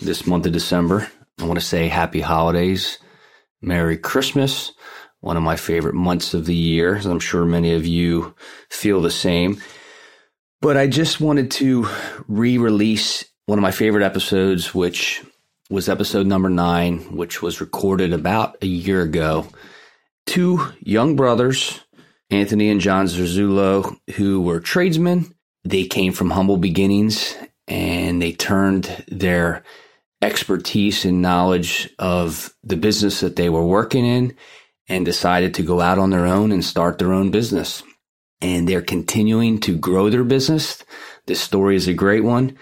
this month of December. I want to say happy holidays, Merry Christmas, one of my favorite months of the year. I'm sure many of you feel the same. But I just wanted to re release one of my favorite episodes, which was episode number nine, which was recorded about a year ago. Two young brothers, Anthony and John Zerzullo, who were tradesmen. They came from humble beginnings and they turned their expertise and knowledge of the business that they were working in and decided to go out on their own and start their own business. And they're continuing to grow their business. This story is a great one.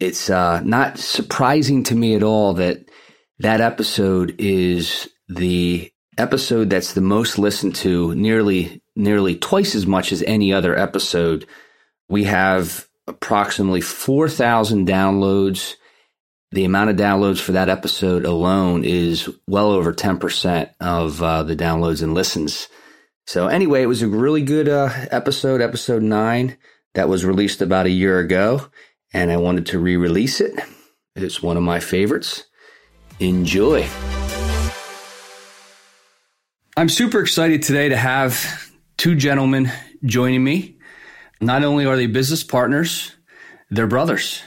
It's uh, not surprising to me at all that that episode is the episode that's the most listened to, nearly nearly twice as much as any other episode. We have approximately 4,000 downloads the amount of downloads for that episode alone is well over 10% of uh, the downloads and listens. So, anyway, it was a really good uh, episode, episode nine, that was released about a year ago, and I wanted to re release it. It's one of my favorites. Enjoy. I'm super excited today to have two gentlemen joining me. Not only are they business partners, they're brothers.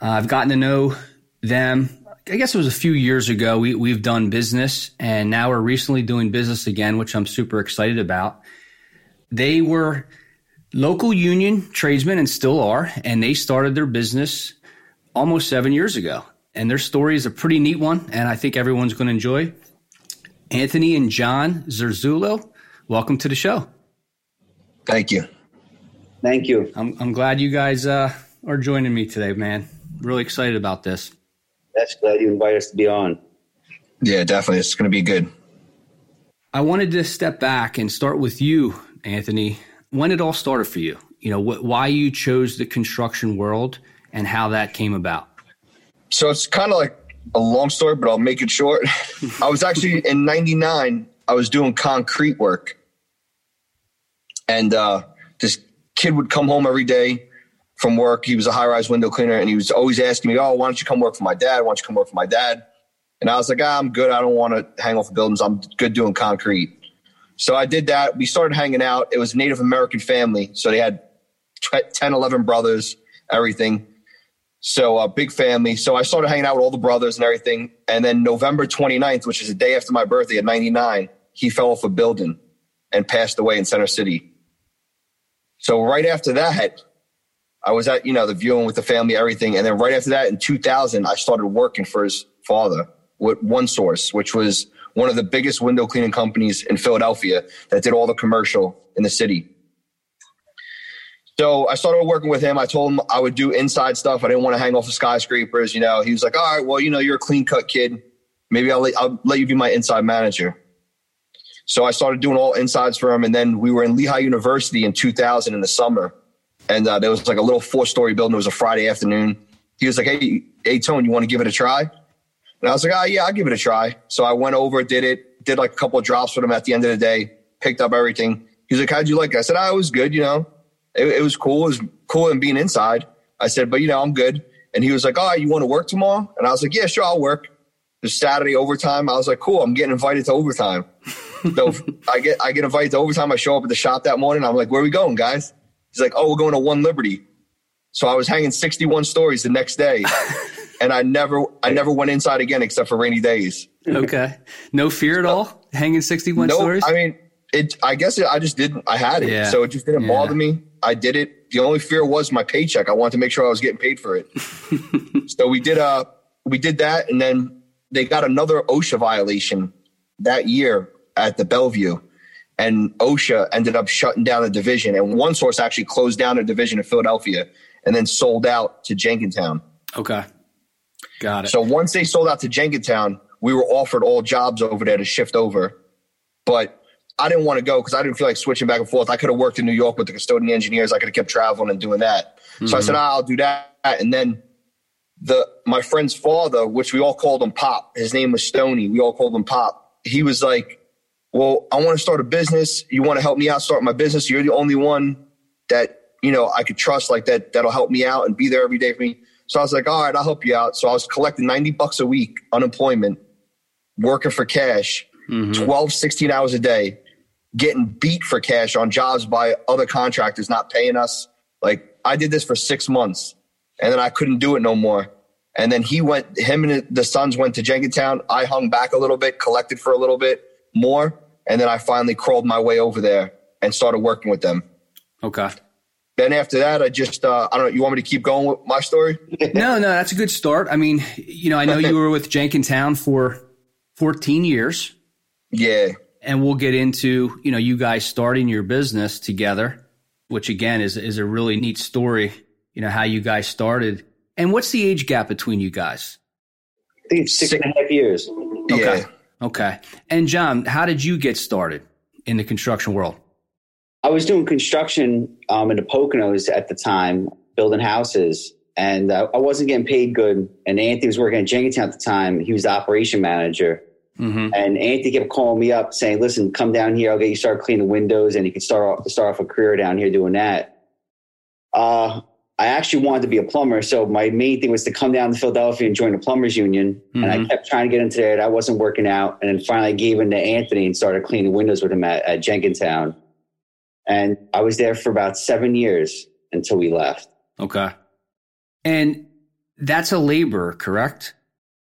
Uh, I've gotten to know them. I guess it was a few years ago. We, we've done business and now we're recently doing business again, which I'm super excited about. They were local union tradesmen and still are, and they started their business almost seven years ago. And their story is a pretty neat one, and I think everyone's going to enjoy. Anthony and John Zerzullo, welcome to the show. Thank you. Thank you. I'm, I'm glad you guys uh, are joining me today, man. Really excited about this. That's glad you invited us to be on. Yeah, definitely. It's going to be good. I wanted to step back and start with you, Anthony. When it all started for you, you know, wh- why you chose the construction world and how that came about. So it's kind of like a long story, but I'll make it short. I was actually in 99, I was doing concrete work. And uh, this kid would come home every day from work. He was a high rise window cleaner and he was always asking me, Oh, why don't you come work for my dad? Why don't you come work for my dad? And I was like, ah, I'm good. I don't want to hang off buildings. I'm good doing concrete. So I did that. We started hanging out. It was a Native American family. So they had 10, 11 brothers, everything. So a uh, big family. So I started hanging out with all the brothers and everything. And then November 29th, which is the day after my birthday at 99, he fell off a building and passed away in Center City. So right after that, I was at, you know, the viewing with the family, everything. And then right after that in 2000, I started working for his father with One Source, which was one of the biggest window cleaning companies in Philadelphia that did all the commercial in the city. So I started working with him. I told him I would do inside stuff. I didn't want to hang off the skyscrapers. You know, he was like, all right, well, you know, you're a clean cut kid. Maybe I'll let, I'll let you be my inside manager. So I started doing all insides for him. And then we were in Lehigh University in 2000 in the summer and uh, there was like a little four story building. It was a Friday afternoon. He was like, "Hey, hey, Tone, you want to give it a try?" And I was like, "Oh yeah, I'll give it a try." So I went over, did it, did like a couple of drops with him at the end of the day, picked up everything. He's like, "How'd you like it?" I said, ah, "I oh, was good. You know, it, it, was cool. It was cool and being inside." I said, "But you know, I'm good." And he was like, "Oh, you want to work tomorrow?" And I was like, "Yeah, sure, I'll work." It's Saturday overtime. I was like, "Cool, I'm getting invited to overtime." so I get I get invited to overtime. I show up at the shop that morning. I'm like, "Where are we going, guys?" He's like, oh, we're going to One Liberty. So I was hanging 61 stories the next day. and I never I never went inside again except for rainy days. Okay. No fear at all? Hanging 61 nope. stories? I mean, it I guess it, I just didn't I had it. Yeah. So it just didn't Yeah. bother me. I did it. The only fear was my paycheck. I wanted to make sure I was getting paid for it. so we did uh we did that and then they got another OSHA violation that year at the Bellevue. And OSHA ended up shutting down the division. And one source actually closed down a division in Philadelphia and then sold out to Jenkintown. Okay. Got it. So once they sold out to Jenkintown, we were offered all jobs over there to shift over. But I didn't want to go because I didn't feel like switching back and forth. I could have worked in New York with the custodian engineers. I could have kept traveling and doing that. So I said, ah, I'll do that. And then the my friend's father, which we all called him Pop, his name was Stony. We all called him Pop. He was like, Well, I want to start a business. You want to help me out start my business? You're the only one that, you know, I could trust like that that'll help me out and be there every day for me. So I was like, all right, I'll help you out. So I was collecting 90 bucks a week, unemployment, working for cash, mm-hmm. 12, 16 hours a day, getting beat for cash on jobs by other contractors not paying us. Like I did this for six months and then I couldn't do it no more. And then he went, him and the sons went to Jenkintown. I hung back a little bit, collected for a little bit more. And then I finally crawled my way over there and started working with them. okay. Then after that, I just, uh, I don't know, you want me to keep going with my story? No, no, that's a good start. I mean, you know, I know you were with Jenkintown for 14 years, Yeah. and we'll get into, you know, you guys starting your business together, which again is is a really neat story, you know, how you guys started. And what's the age gap between you guys? I think it's six and a half years. Yeah. Okay. And John, how did you get started in the construction world? I was doing construction um, in the Poconos at the time, building houses, and uh, I wasn't getting paid good. And Anthony was working at Jenkintown at the time. He was the operation manager. Mm-hmm. And Anthony kept calling me up saying, listen, come down here. I'll get you started cleaning windows and you can start off, start off a career down here doing that. Uh, I actually wanted to be a plumber. So my main thing was to come down to Philadelphia and join the plumbers union. And I Mhm. kept trying to get into there. That wasn't working out. And then finally I gave in to Anthony and started cleaning windows with him at, at Jenkintown. And I was there for about seven years until we left. Okay. And that's a laborer, correct?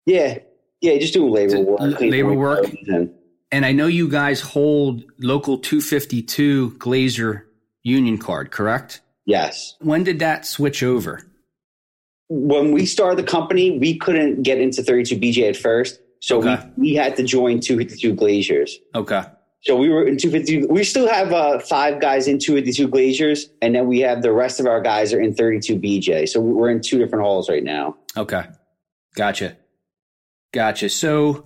Yeah. Yeah. Just doing labor work. labor work? And And I know you guys hold local 252 Glazier union card, correct? Yes. When did that switch over? when we started the company, we couldn't get into 32 BJ at first. So Okay. we, we had to join 252 Glaziers. Okay. So we were in 252. We still have uh, five guys in 252 Glaziers, and then we have the rest of our guys are in 32 BJ. So we're in two different halls right now. Okay. Gotcha. Gotcha. So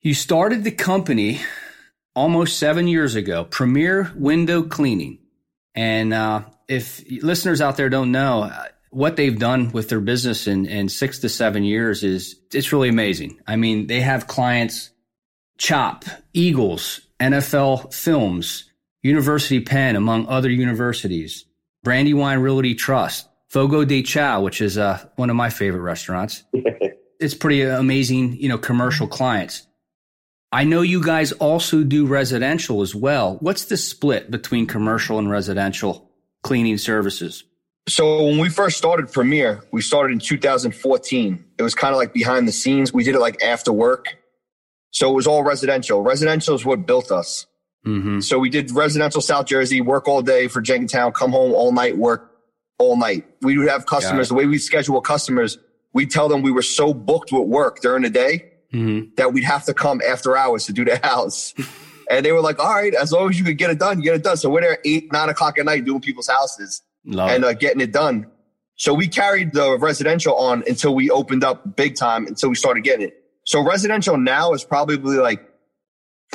you started the company almost seven years ago, Premier Window Cleaning. And uh, if listeners out there don't know, uh, what they've done with their business in, in six to seven years is it's really amazing. I mean, they have clients CHOP, Eagles, NFL Films, University Penn, among other universities, Brandywine Realty Trust, Fogo de Chao, which is uh, one of my favorite restaurants. it's pretty amazing, you know, commercial clients. I know you guys also do residential as well. What's the split between commercial and residential cleaning services? So when we first started Premier, we started in 2014. It was kind of like behind the scenes. We did it like after work. So it was all residential. Residential is what built us. Mm-hmm. So we did residential South Jersey, work all day for Jenkintown, come home all night, work all night. We would have customers, the way we schedule customers, we tell them we were so booked with work during the day Mm-hmm. that we'd have to come after hours to do the house. And they were like, all right, as long as you could get it done, get it done. So we're there eight, nine o'clock at night doing people's houses Love and uh, getting it done. So we carried the residential on until we opened up big time, until we started getting it. So residential now is probably like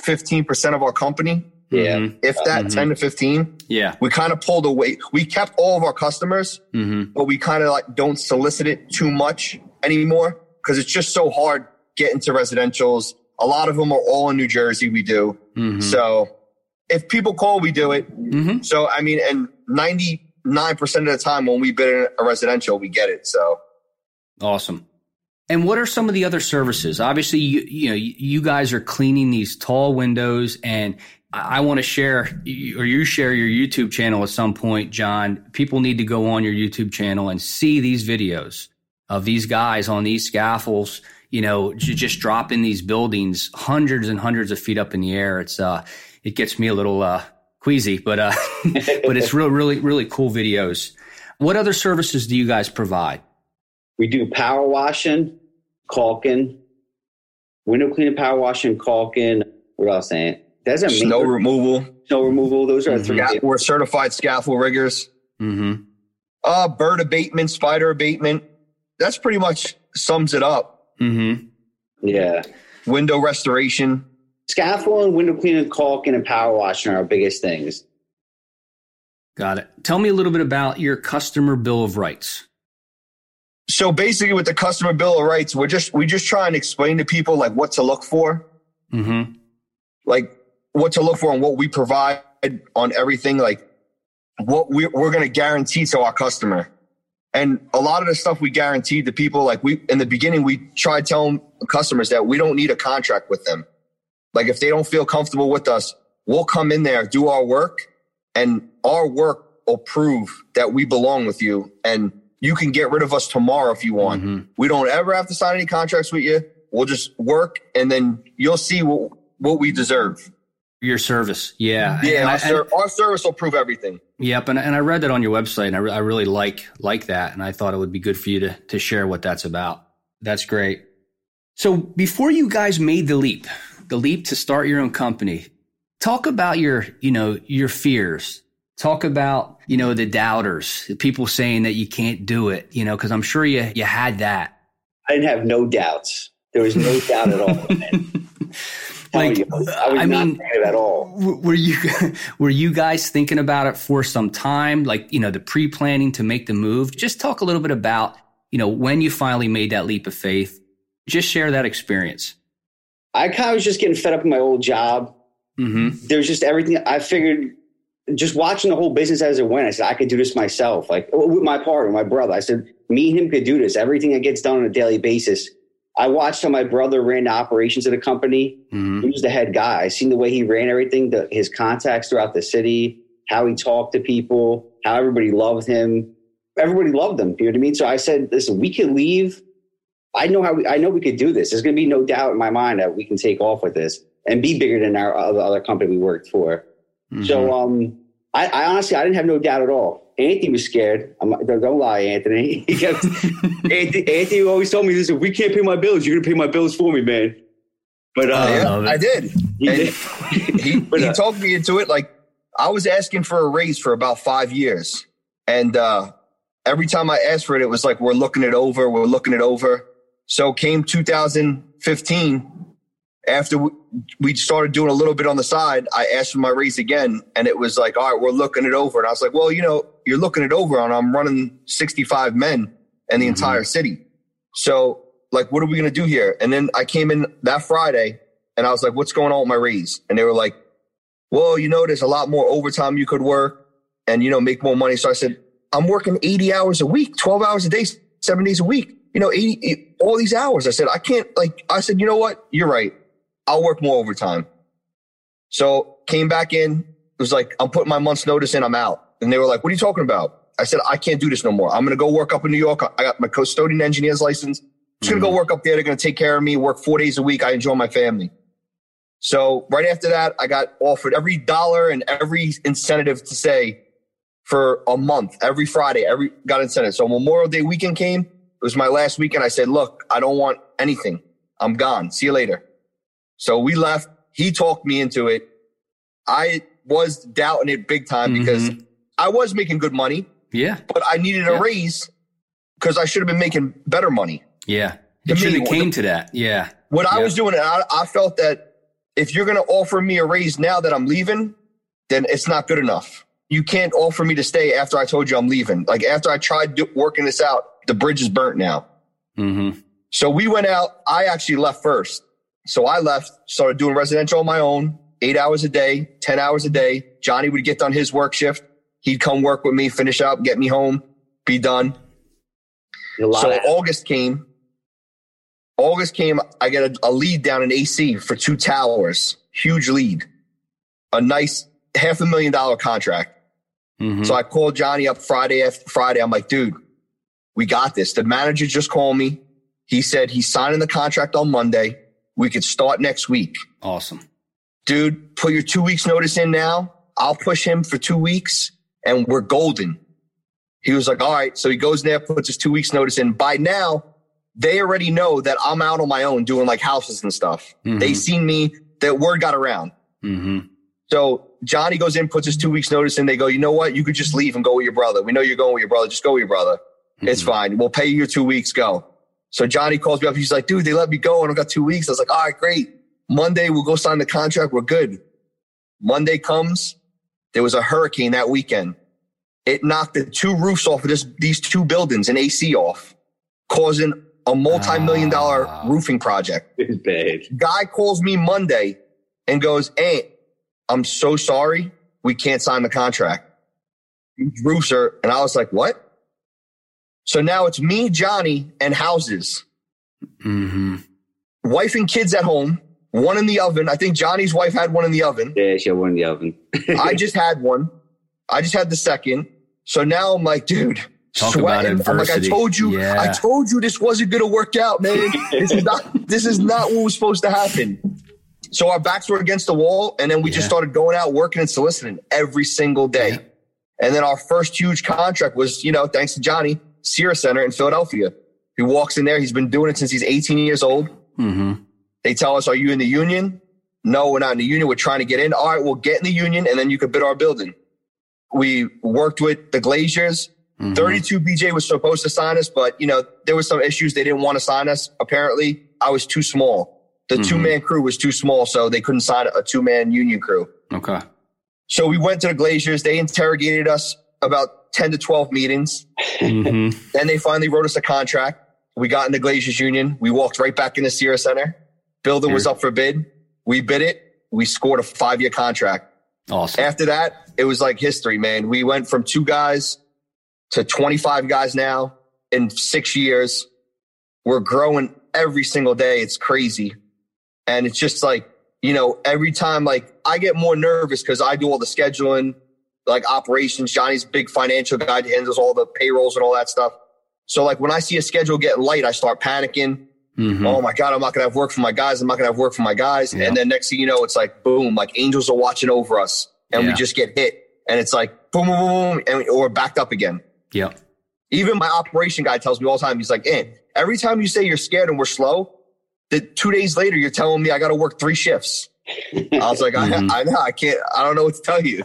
15% of our company, Yeah. If that Mhm. 10 to 15. Yeah. We kind of pulled away. We kept all of our customers, Mm-hmm. but we kind of like don't solicit it too much anymore because it's just so hard getting to residentials. A lot of them are all in New Jersey. We do. Mm-hmm. So if people call, we do it. mm-hmm. So, I mean, and 99% of the time when we bid in a residential, we get it. So, Awesome. And what are some of the other services? Obviously, you, you know, you guys are cleaning these tall windows, and I, I want to share, or you share your YouTube channel at some point, John. People need to go on your YouTube channel and see these videos of these guys on these scaffolds, you know, j- just dropping these buildings hundreds and hundreds of feet up in the air. It's uh, it gets me a little uh, queasy, but uh, but it's real, really, really cool videos. What other services do you guys provide? We do power washing, caulking, window cleaning, power washing, caulking. What else? Saying that's a snow major, removal. Snow removal. Those are mm-hmm. three. Yeah, we're certified scaffold riggers. Mm-hmm. Uh, bird abatement, spider abatement. That's pretty much sums it up. Mm-hmm. Yeah. Window restoration. Scaffolding, window cleaning, caulking, and power washing are our biggest things. Got it. Tell me a little bit about your customer bill of rights. So basically, with the customer bill of rights, we're just we just try and explain to people like what to look for, mm-hmm. like what to look for and what we provide on everything, like what we, we're going to guarantee to our customer. And a lot of the stuff we guaranteed to people, like we in the beginning, we tried telling customers that we don't need a contract with them. Like if they don't feel comfortable with us, we'll come in there, do our work, and our work will prove that we belong with you. And you can get rid of us tomorrow if you want. Mm-hmm. We don't ever have to sign any contracts with you. We'll just work and then you'll see what, what we deserve. Your service. Yeah. Yeah. Our, I, ser- our, service will prove everything. Yep. And, and I read that on your website and I, re- I really like, like that. And I thought it would be good for you to, to share what that's about. That's great. So before you guys made the leap, the leap to start your own company, talk about your, you know, your fears. Talk about, you know, the doubters, people saying that you can't do it, you know, because I'm sure you, you had that. I didn't have no doubts. There was no doubt at all. like, I, I mean, at all. Were you were you guys thinking about it for some time? Like, you know, the pre planning to make the move. Just talk a little bit about, you know, when you finally made that leap of faith. Just share that experience. I kind of was just getting fed up with my old job. Mm-hmm. There's just everything. I figured just watching the whole business as it went, I said, I could do this myself. Like with my partner, my brother, I said, me and him could do this. Everything that gets done on a daily basis. I watched how my brother ran the operations of the company. Mm-hmm. He was the head guy. I seen the way he ran everything, the, his contacts throughout the city, how he talked to people, how everybody loved him. Everybody loved him. You know what I mean? So I said, listen, we could leave. I know how we, I know we could do this. There's going to be no doubt in my mind that we can take off with this and be bigger than our other, other company we worked for. Mm-hmm. So, um, I, I, honestly, I didn't have no doubt at all. Anthony was scared. I'm, don't lie, Anthony. He kept, Anthony, Anthony always told me, this: if we can't pay my bills, you're going to pay my bills for me, man." But uh, yeah, I did. He, did. he, but, he uh, talked me into it. Like I was asking for a raise for about five years, and uh, every time I asked for it, it was like, "We're looking it over. We're looking it over." So came 2015 after we started doing a little bit on the side, I asked for my raise again, and it was like, all right, we're looking it over. And I was like, well, you know, you're looking it over, and I'm running 65 men and the mm-hmm. entire city. So, like, what are we going to do here? And then I came in that Friday, and I was like, what's going on with my raise? And they were like, well, you know, there's a lot more overtime you could work and, you know, make more money. So I said, I'm working 80 hours a week, 12 hours a day, seven days a week. You know, 80, all these hours. I said, I can't, like, I said, you know what? You're right. I'll work more overtime. So came back in. It was like, I'm putting my month's notice in. I'm out. And they were like, what are you talking about? I said, I can't do this no more. I'm going to go work up in New York. I got my custodian engineer's license. I'm just going to go mm-hmm. work up there. They're going to take care of me, work four days a week. I enjoy my family. So right after that, I got offered every dollar and every incentive to say for a month, every Friday, every got incentive. So Memorial Day weekend came. It was my last weekend. I said, look, I don't want anything. I'm gone. See you later. So we left. He talked me into it. I was doubting it big time mm-hmm. because I was making good money. Yeah. But I needed yeah. a raise because I should have been making better money. Yeah. It should have came to that. Yeah. What yeah. I was doing, I, I felt that if you're going to offer me a raise now that I'm leaving, then it's not good enough. You can't offer me to stay after I told you I'm leaving. Like after I tried do, working this out, the bridge is burnt now. Mm-hmm. So we went out. I actually left first. So I left, started doing residential on my own, eight hours a day, 10 hours a day. Johnny would get done his work shift. He'd come work with me, finish up, get me home, be done. So August came. August came. I get a, a lead down in AC for two towers, huge lead, a nice half a million dollar contract. Mm-hmm. So I called Johnny up Friday after Friday. I'm like, dude, we got this. The manager just called me. He said he's signing the contract on Monday. We could start next week. Awesome. dude, put your two weeks notice in now. I'll push him for two weeks and we're golden. He was like, all right. So he goes in there, puts his two weeks notice in. By now, they already know that I'm out on my own doing like houses and stuff. Mhm. They seen me, that word got around. Mm-hmm. So Johnny goes in, puts his two weeks notice in. They go, you know what? You could just leave and go with your brother. We know you're going with your brother. Just go with your brother. It's fine. We'll pay you your two weeks. Go. So Johnny calls me up. He's like, dude, they let me go and I got two weeks. I was like, all right, great. Monday, we'll go sign the contract. We're good. Monday comes. There was a hurricane that weekend. It knocked the two roofs off of this, these two buildings and AC off, causing a multi-million dollar Ah. roofing project bad. guy calls me Monday and goes, Hey, I'm so sorry. We can't sign the contract. These Roofs are, and I was like, What? So now it's me, Johnny, and houses. Mm-hmm. Wife and kids at home, one in the oven. I think Johnny's wife had one in the oven. Yeah, she had one in the oven. I just had one. I just had the second. So now I'm like, dude, Talk about sweating. I'm like, I told you, Yeah. I told you this wasn't gonna work out, man. this is not this is not what was supposed to happen. So our backs were against the wall, and then we just started going out working and soliciting every single day. Yeah. And then our first huge contract was, you know, thanks to Johnny, Cira Centre in Philadelphia. He walks in there, he's been doing it since he's 18 years old. Mm-hmm. They tell us, Are you in the union? No, we're not in the union. We're trying to get in. All right, we'll get in the union and then you could bid our building. We worked with the Glaziers. Mm-hmm. 32 BJ was supposed to sign us, but you know, there was some issues. They didn't want to sign us. Apparently, I was too small. The Mhm. two man crew was too small, so they couldn't sign a two man union crew. Okay. So we went to the Glaziers. They interrogated us about 10 to 12 meetings. Mm-hmm. Then they finally wrote us a contract. We got in the Glaziers Union. We walked right back into Cira Centre. Building was up for bid. We bid it. We scored a five year contract. Awesome. After that, it was like history, man. We went from two guys to 25 guys now in six years. We're growing every single day. It's crazy. And it's just like, you know, every time, like, I get more nervous because I do all the scheduling, like operations. Johnny's big financial guy, handles all the payrolls and all that stuff. So, like, when I see a schedule getting light, I start panicking. Mhm. Oh my God, I'm not going to have work for my guys. I'm not going to have work for my guys. Yeah. And then next thing you know, it's like, boom, like angels are watching over us and we just get hit. And it's like, boom, boom, boom, boom, and or backed up again. Yeah. Even my operation guy tells me all the time, he's like, eh, every time you say you're scared and we're slow, the two days later, you're telling me I got to work three shifts. I was like, Mhm. I, I know, I can't, I don't know what to tell you.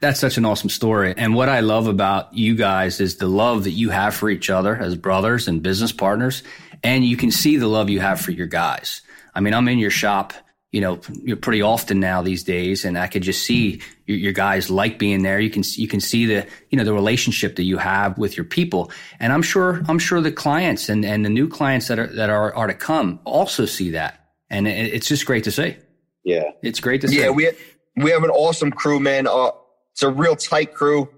That's such an awesome story. And what I love about you guys is the love that you have for each other as brothers and business partners. And you can see the love you have for your guys. I mean, I'm in your shop, you know, you're pretty often now these days. And I could just see your, your guys like being there. You can, you can see the, you know, the relationship that you have with your people. And I'm sure, I'm sure the clients and, and the new clients that are, that are, are to come also see that. And it, it's just great to see. yeah. It's great to see. Yeah, we we have an awesome crew, man. Uh, it's a real tight crew.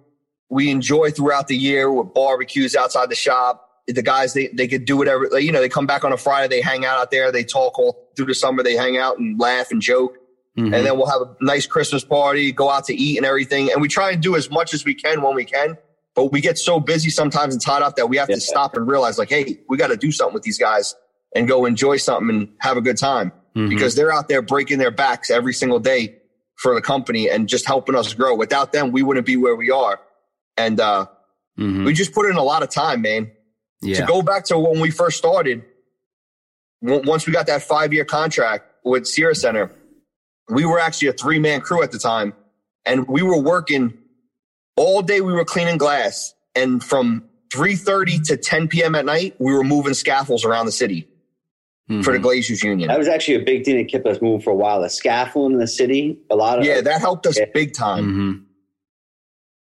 We enjoy throughout the year with barbecues outside the shop. The guys they they could do whatever. You know, they come back on a Friday, they hang out out there, they talk all through the summer, they hang out and laugh and joke, Mhm. and then we'll have a nice Christmas party, go out to eat and everything. And we try and do as much as we can when we can. But we get so busy sometimes and tied up that we have Yeah. to stop and realize, like, hey, we got to do something with these guys and go enjoy something and have a good time Mhm. because they're out there breaking their backs every single day for the company and just helping us grow. Without them, we wouldn't be where we are. And uh, Mhm. we just put in a lot of time, man. yeah. To go back to when we first started, w- once we got that five year contract with Cira Centre, we were actually a three man crew at the time. And we were working all day. We were cleaning glass. And from 3.30 to 10 p.m. at night, we were moving scaffolds around the city for the Glaziers Union. That was actually a big thing that kept us moving for a while. The scaffolding in the city, a lot of Yeah, that helped us Yeah. big time. Mhm.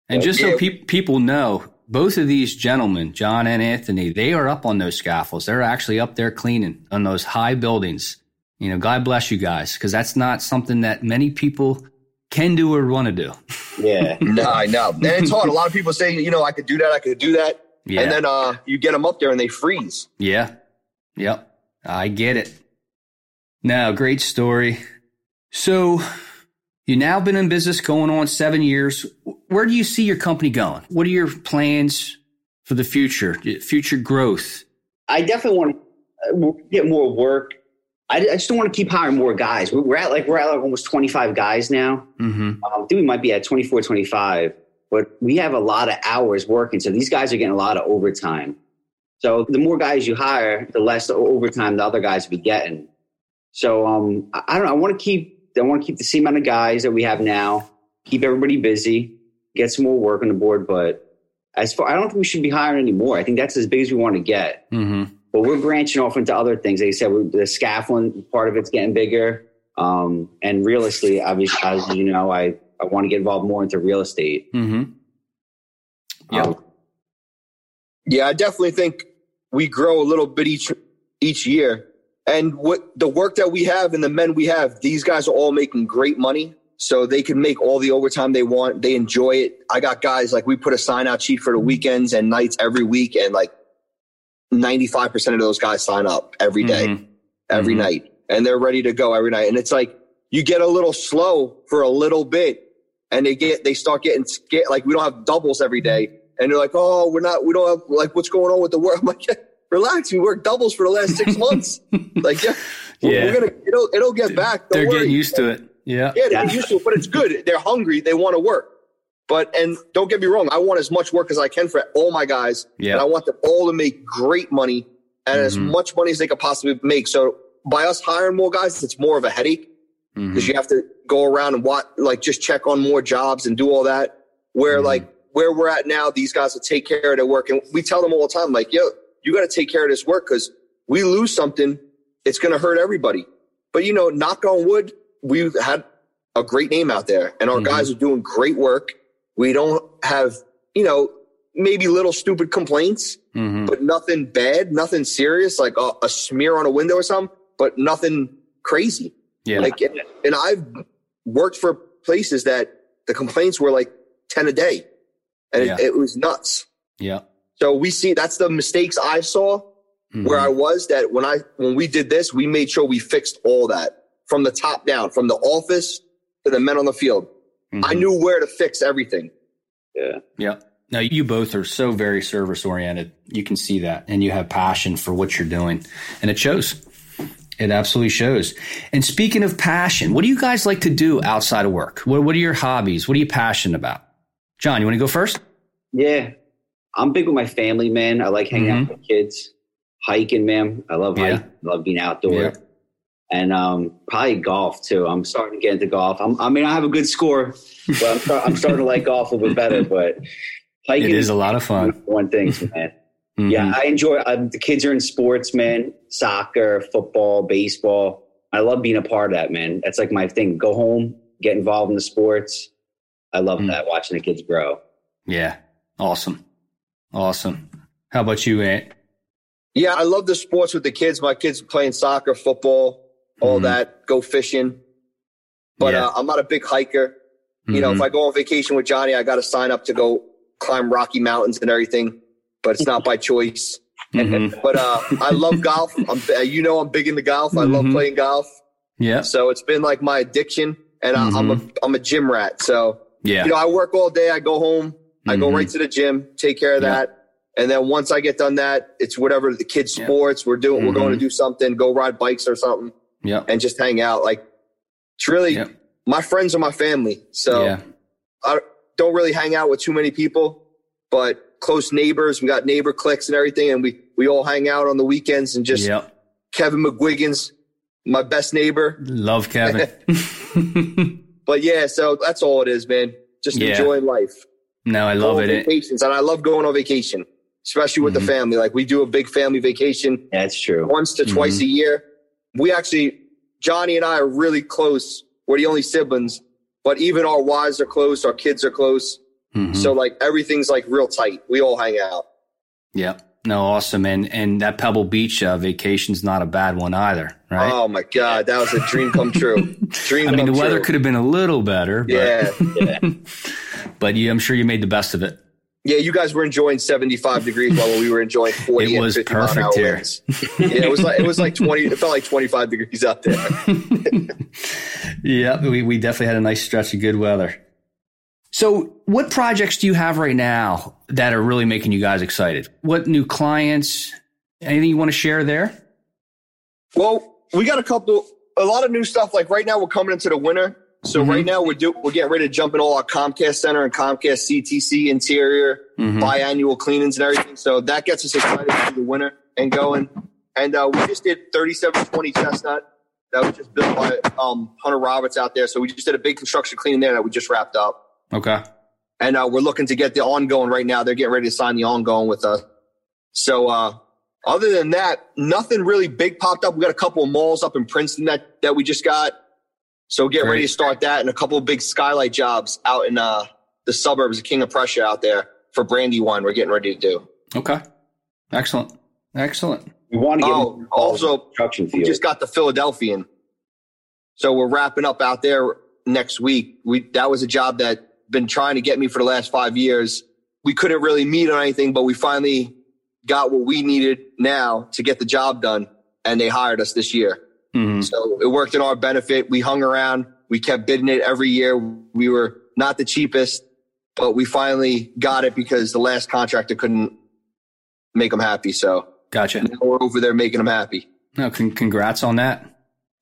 And just so pe- people know, both of these gentlemen, John and Anthony, they are up on those scaffolds. They're actually up there cleaning on those high buildings. You know, God bless you guys, because that's not something that many people can do or want to do. yeah. no, I know. And it's hard. A lot of people say, you know, I could do that, I could do that. Yeah. And then uh, you get them up there and they freeze. yeah. Yep. I get it. Now, great story. So, you've now been in business going on seven years. Where do you see your company going? What are your plans for the future, future growth? I definitely want to get more work. I, I just don't want to keep hiring more guys. We're, we're at like we're at like almost 25 guys now. Mm-hmm. Um, I think we might be at 24, 25, but we have a lot of hours working. So these guys are getting a lot of overtime. So the more guys you hire, the less overtime the other guys will be getting. So um, I, I don't know. I want to keep I want to keep the same amount of guys that we have now. Keep everybody busy, get some more work on the board. But as far, I don't think we should be hiring anymore. I think that's as big as we want to get. Mm-hmm. But we're branching off into other things. Like I said, we're, the scaffolding part of it's getting bigger. Um, and real estate, obviously, as you know, I, I want to get involved more into real estate. Mm-hmm. Yeah. Um, Yeah, I definitely think we grow a little bit each each year. And what the work that we have and the men we have, these guys are all making great money. So they can make all the overtime they want. They enjoy it. I got guys like we put a sign out sheet for the weekends and nights every week, and like 95% of those guys sign up every day, Mhm. every Mhm. night, and they're ready to go every night. And it's like you get a little slow for a little bit, and they get they start getting scared. Like we don't have doubles every day, and they're like, "Oh, we're not. We don't have like what's going on with the work." I'm like, relax. We worked doubles for the last six months. like, yeah, we're, Yeah. we're gonna it'll it'll get back. Don't They're worry. getting used to it. Yeah. Yeah, they're used to it, but it's good. They're hungry. They want to work. But and don't get me wrong, I want as much work as I can for all my guys. Yeah. And I want them all to make great money and as Mhm. much money as they could possibly make. So by us hiring more guys, it's more of a headache because you have to go around and what like just check on more jobs and do all that. Where Mhm. like where we're at now, these guys will take care of their work. And we tell them all the time, like, yo, you got to take care of this work because we lose something, it's going to hurt everybody. But you know, knock on wood, we've had a great name out there and our Mhm. guys are doing great work. We don't have, you know, maybe little stupid complaints, Mhm. but nothing bad, nothing serious, like a, a smear on a window or something, but nothing crazy. Yeah. Like, and I've worked for places that the complaints were like 10 a day and Yeah. it, it was nuts. yeah. So we see that's the mistakes I saw Mhm. where I was that when I, when we did this, we made sure we fixed all that from the top down, from the office to the men on the field. I Mhm. knew where to fix everything. yeah. Yeah. Now you both are so very service oriented. You can see that, and you have passion for what you're doing, and it shows. It absolutely shows. And speaking of passion, what do you guys like to do outside of work? What What are your hobbies? What are you passionate about? John, you want to go first? Yeah. I'm big with my family, man. I like hanging out with the kids, hiking, man. I love Yeah. hiking. I love being outdoor. Yeah. And um, probably golf too. I'm starting to get into golf. I'm, I mean, I have a good score, but I'm, start, I'm starting to like golf a little bit better. But hiking It is a lot of fun. one thing, man. Mhm. Yeah, I enjoy. Uh, the kids are in sports, man. Soccer, football, baseball. I love being a part of that, man. That's like my thing. Go home, get involved in the sports. I love Mm. that. Watching the kids grow. Yeah. Awesome. Awesome. How about you, Ant? Yeah, I love the sports with the kids. My kids playing soccer, football, all Mhm. that, go fishing. But Yeah. uh, I'm not a big hiker. You know, if Mhm. I go on vacation with Johnny, I got to sign up to go climb Rocky Mountains and everything, but it's not by choice. Mhm. But uh, I love golf. I'm, uh, you know, I'm big into golf. I love Mhm. playing golf. Yeah. So it's been like my addiction, and I, I'm a I'm a gym rat. So Yeah. you know, I work all day. I go home. I go Mhm. right to the gym, take care of Yeah. that. And then once I get done that, it's whatever the kids' Yeah. sports we're doing. We're going to Mhm. do something, go ride bikes or something, Yeah. and just hang out. Like it's really Yeah. my friends are my family. So Yeah. I don't really hang out with too many people, but close neighbors. We got neighbor cliques and everything, and we we all hang out on the weekends and just. Kevin McGuigan's my best neighbor. Love Kevin. But yeah, so that's all it is, man. Just Yeah. enjoying life. no, I love it. Vacations, and I love going on vacation, especially with Mhm. the family. Like we do a big family vacation That's true. once to twice Mm-hmm. a year. We actually, Johnny and I are really close. We're the only siblings, but even our wives are close. Our kids are close. Mhm. So like everything's like real tight. We all hang out. Yeah. No, awesome. And and that Pebble Beach uh, vacation's not a bad one either, right? Oh my God, that was a dream come true. Dream I mean, the weather true. could have been a little better, but, Yeah. Yeah. but you, I'm sure you made the best of it. Yeah, you guys were enjoying 75 degrees while we were enjoying 40 It and was 50 perfect here. winds. Yeah, it was like it was like 20 it felt like 25 degrees out there. yeah, we, we definitely had a nice stretch of good weather. So, what projects do you have right now that are really making you guys excited? What new clients? Anything you want to share there? Well, we got a couple, a lot of new stuff. Like right now, we're coming into the winter. So Mm-hmm. right now we're do, we're getting ready to jump in all our Comcast Center and Comcast CTC interior Mhm. biannual cleanings and everything. So that gets us excited for the winter and going. And uh, we just did 3720 Chestnut. That was just built by um, Hunter Roberts out there. So we just did a big construction cleaning there that we just wrapped up. Okay. And uh, we're looking to get the ongoing right now. They're getting ready to sign the ongoing with us. So uh, other than that, nothing really big popped up. We got a couple of malls up in Princeton that, that we just got. So get ready to start that and a couple of big skylight jobs out in uh, the suburbs of King of Prussia out there for Brandywine. We're getting ready to do. Okay. Excellent. Excellent. We want to get Oh, more also, construction We just got the Philadelphian. So we're wrapping up out there next week. We that was a job that been trying to get me for the last five years. We couldn't really meet on anything, but we finally got what we needed now to get the job done, and they hired us this year. Mhm. So it worked in our benefit. We hung around. We kept bidding it every year. We were not the cheapest, but we finally got it because the last contractor couldn't make them happy. So Gotcha. now we're over there making them happy. No, con- congrats on that.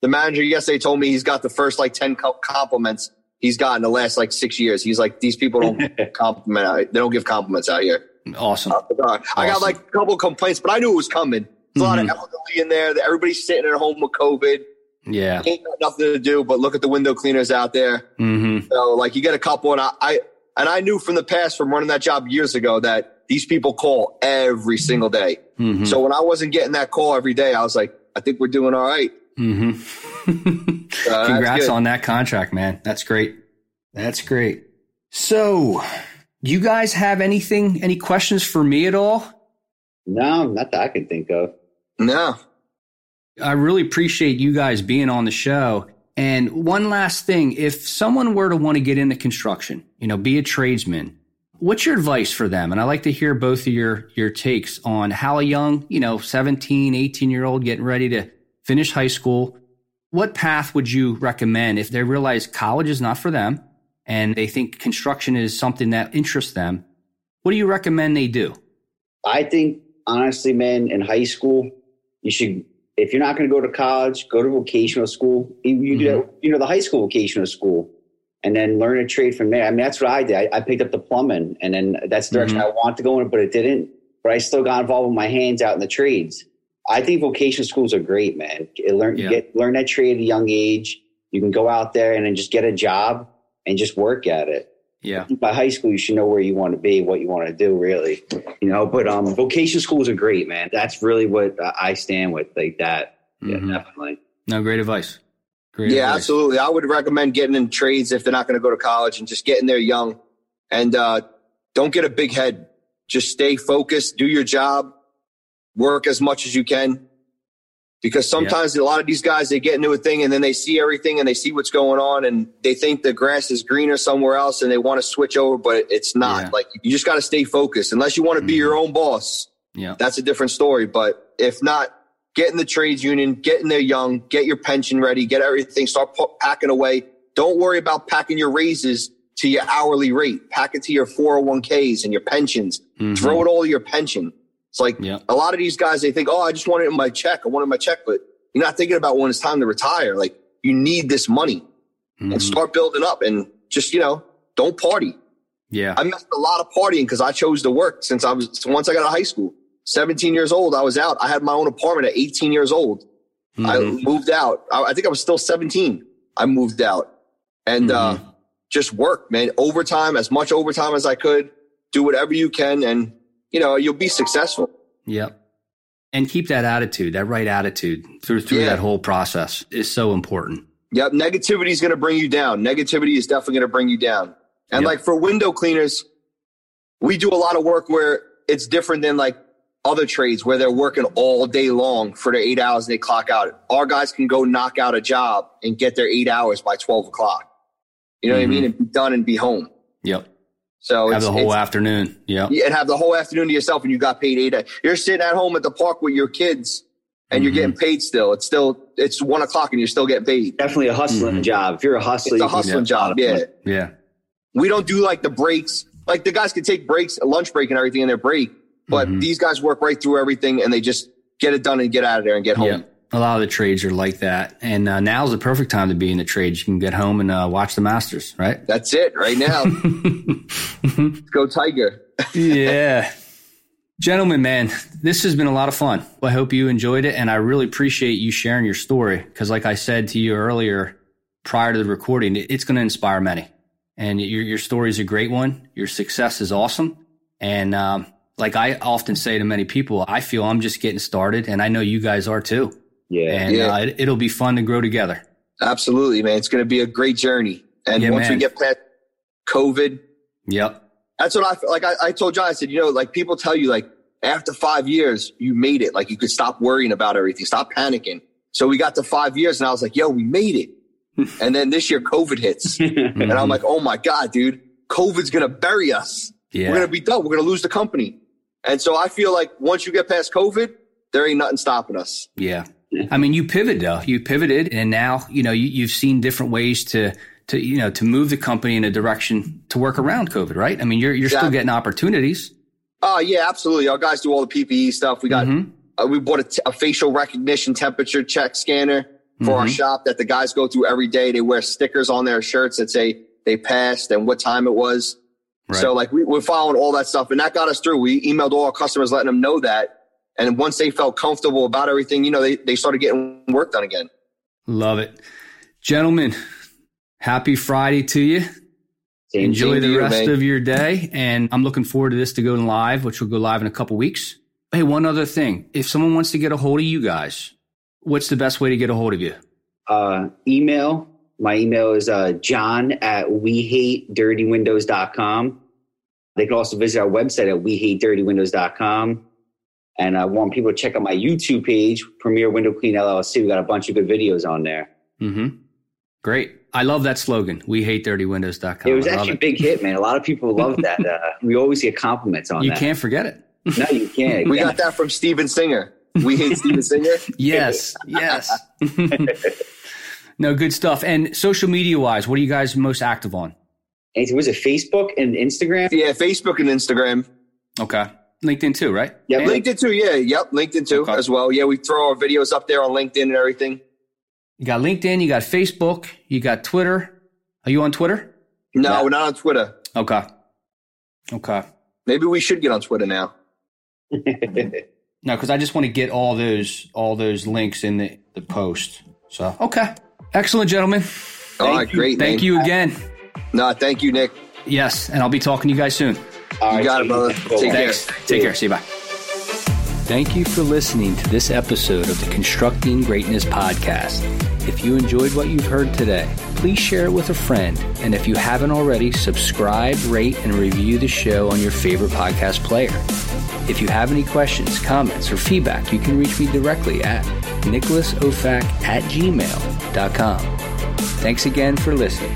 The manager yesterday told me he's got the first like 10 compliments he's got in the last like six years. He's like, these people don't compliment. Uh, they don't give compliments out here. Awesome. Uh, uh, I got like a couple complaints, but I knew it was coming. There's a lot of elderly in there. that Everybody's sitting at home with COVID. Yeah. Ain't got nothing to do but look at the window cleaners out there. hmm So like you get a couple, and I, I and I knew from the past from running that job years ago that these people call every single day. hmm So when I wasn't getting that call every day, I was like, I think we're doing all right. Mm-hmm. Uh, that's Congrats on that contract, man. That's great. That's great. So, do you guys have anything, any questions for me at all? no, not that I can think of. No. I really appreciate you guys being on the show. And one last thing, if someone were to want to get into construction, you know, be a tradesman, what's your advice for them? And I like to hear both of your your takes on how a young, you know, 17, 18 year old getting ready to finish high school, what path would you recommend if they realize college is not for them and they think construction is something that interests them? What do you recommend they do? I think honestly, man, in high school, you should. If you're not going to go to college, go to vocational school. You, you Mm-hmm. you know, the high school vocational school, and then learn a trade from there. I mean, that's what I did. I, I picked up the plumbing, and then that's the direction Mm-hmm. I want to go in, but it didn't. But I still got involved with my hands out in the trades. I think vocational schools are great, man. It learn Yeah. get learn that trade at a young age. You can go out there and then just get a job and just work at it Yeah. by high school, you should know where you want to be, what you want to do, really. You know, but um, vocation schools are great, man. That's really what I stand with, like that. Yeah, Mhm. definitely. No, great advice. Great Yeah, advice. absolutely. I would recommend getting in trades if they're not going to go to college and just getting there young. And uh, don't get a big head. Just stay focused, do your job, work as much as you can. Because sometimes a lot of these guys, they get into a thing and then they see everything and they see what's going on and they think the grass is greener somewhere else and they want to switch over, but it's not. Yeah. Like you just got to stay focused. Unless you want to be Mhm. your own boss, Yeah. that's a different story. But if not, get in the trades union, get in there young, get your pension ready, get everything, start packing away. Don't worry about packing your raises to your hourly rate. Pack it to your 401ks and your pensions. Mhm. Throw it all your pension. It's like Yeah. a lot of these guys, they think, oh, I just want it in my check. I want it in my check. But you're not thinking about when it's time to retire. Like you need this money and Mhm. start building up and just, you know, don't party. Yeah. I missed a lot of partying because I chose to work since I was once I got out of high school. 17 years old, I was out. I had my own apartment at 18 years old. I Mhm. moved out. I, I think I was still 17. I moved out and uh, Mhm. just work, man. Overtime, as much overtime as I could. Do whatever you can, and you know you'll be successful. Yep. And keep that attitude, that right attitude through through Yeah. that whole process is so important. Yep, negativity is going to bring you down. Negativity is definitely going to bring you down. And Yep. like for window cleaners, we do a lot of work where it's different than like other trades where they're working all day long for their eight hours and they clock out. Our guys can go knock out a job and get their eight hours by 12 o'clock. You know what I Mhm. mean? And be done and be home. Yep. So Have it's, the whole it's- afternoon. Yep. and have the whole afternoon to yourself and you got paid eight. You're sitting at home at the park with your kids and you're Mhm. getting paid still. It's still, it's one o'clock and you're still getting paid. Definitely a hustling Mhm. job. If you're a hustler, It's a you can- hustling job. Yeah. Yeah. we don't do like the breaks. Like the guys can take breaks, a lunch break and everything in their break, but Mhm. these guys work right through everything and they just get it done and get out of there and get home. Yeah. A lot of the trades are like that, and uh, now's the perfect time to be in the trades. You can get home and uh, watch the Masters, right? That's it right now. Let's go Tiger. yeah. Gentlemen, man, this has been a lot of fun. I hope you enjoyed it, and I really appreciate you sharing your story because, like I said to you earlier, prior to the recording, it's going to inspire many. And your your story is a great one. Your success is awesome, and um, like I often say to many people, I feel I'm just getting started, and I know you guys are too. Yeah. And Yeah. Uh, it, it'll be fun to grow together. Absolutely, man. It's going to be a great journey. And Yeah, once we get past COVID, Yep. that's what I feel like. I, I told John, I said, you know, like people tell you, like after five years, you made it. Like you could stop worrying about everything, stop panicking. So we got to five years, and I was like, yo, we made it. and then this year, COVID hits, and I'm like, oh my god, dude, COVID's going to bury us. Yeah. We're going to be done. We're going to lose the company. And so I feel like once you get past COVID, there ain't nothing stopping us. Yeah. I mean, you pivoted though. You pivoted and now, you know, you, you've seen different ways to, to, you know, to move the company in a direction to work around COVID, right? I mean, you're, you're still getting opportunities. Oh yeah, absolutely. Our guys do all the PPE stuff. We got Mhm. uh, we bought a, t- a facial recognition temperature check scanner for our Mhm. shop that the guys go through every day. They wear stickers on their shirts that say they passed and what time it was. Right. So like we, we're following all that stuff, and that got us through. We emailed all our customers, letting them know that. And once they felt comfortable about everything, you know, they, they started getting work done again. Love it. Gentlemen, happy Friday to you. Same Enjoy the you, rest man. of your day. And I'm looking forward to this to go live, which will go live in a couple weeks. Hey, one other thing. If someone wants to get a hold of you guys, what's the best way to get a hold of you? uh, email. My email is uh, john at wehatedirtywindows.com. They can also visit our website at wehatedirtywindows.com. And I want people to check out my YouTube page, Premier Window Clean LLC. We got a bunch of good videos on there. Mm-hmm. Great. I love that slogan. We hate dirtywindows.com. It was I love actually a big hit, man. A lot of people love that. Uh, we always get compliments on You that. You can't forget it. No, you can't. We Yeah. got that from Steven Singer. We hate Steven Singer. Yes, yes. no, good stuff. And social media wise, what are you guys most active on? And was it Facebook and Instagram? Yeah, Facebook and Instagram. Okay. LinkedIn too, right? Yeah, And LinkedIn too. Yeah, yep. LinkedIn too Okay. as well. Yeah, we throw our videos up there on LinkedIn and everything. You got LinkedIn, you got Facebook, you got Twitter. Are you on Twitter? No, we're not on Twitter. Okay. Okay. Maybe we should get on Twitter now. No, because I just want to get all those all those links in the, the post. So okay. Excellent, gentlemen. All right, you. great. Thank man. you again. No, thank you, Nick. Yes, and I'll be talking to you guys soon. All You got it, brother. Cool. Take care. Thanks. Take care. See you. Bye. Thank you for listening to this episode of the Constructing Greatness podcast. If you enjoyed what you've heard today, please share it with a friend. And if you haven't already, subscribe, rate, and review the show on your favorite podcast player. If you have any questions, comments, or feedback, you can reach me directly at nicholasofac at gmail.com. Thanks again for listening.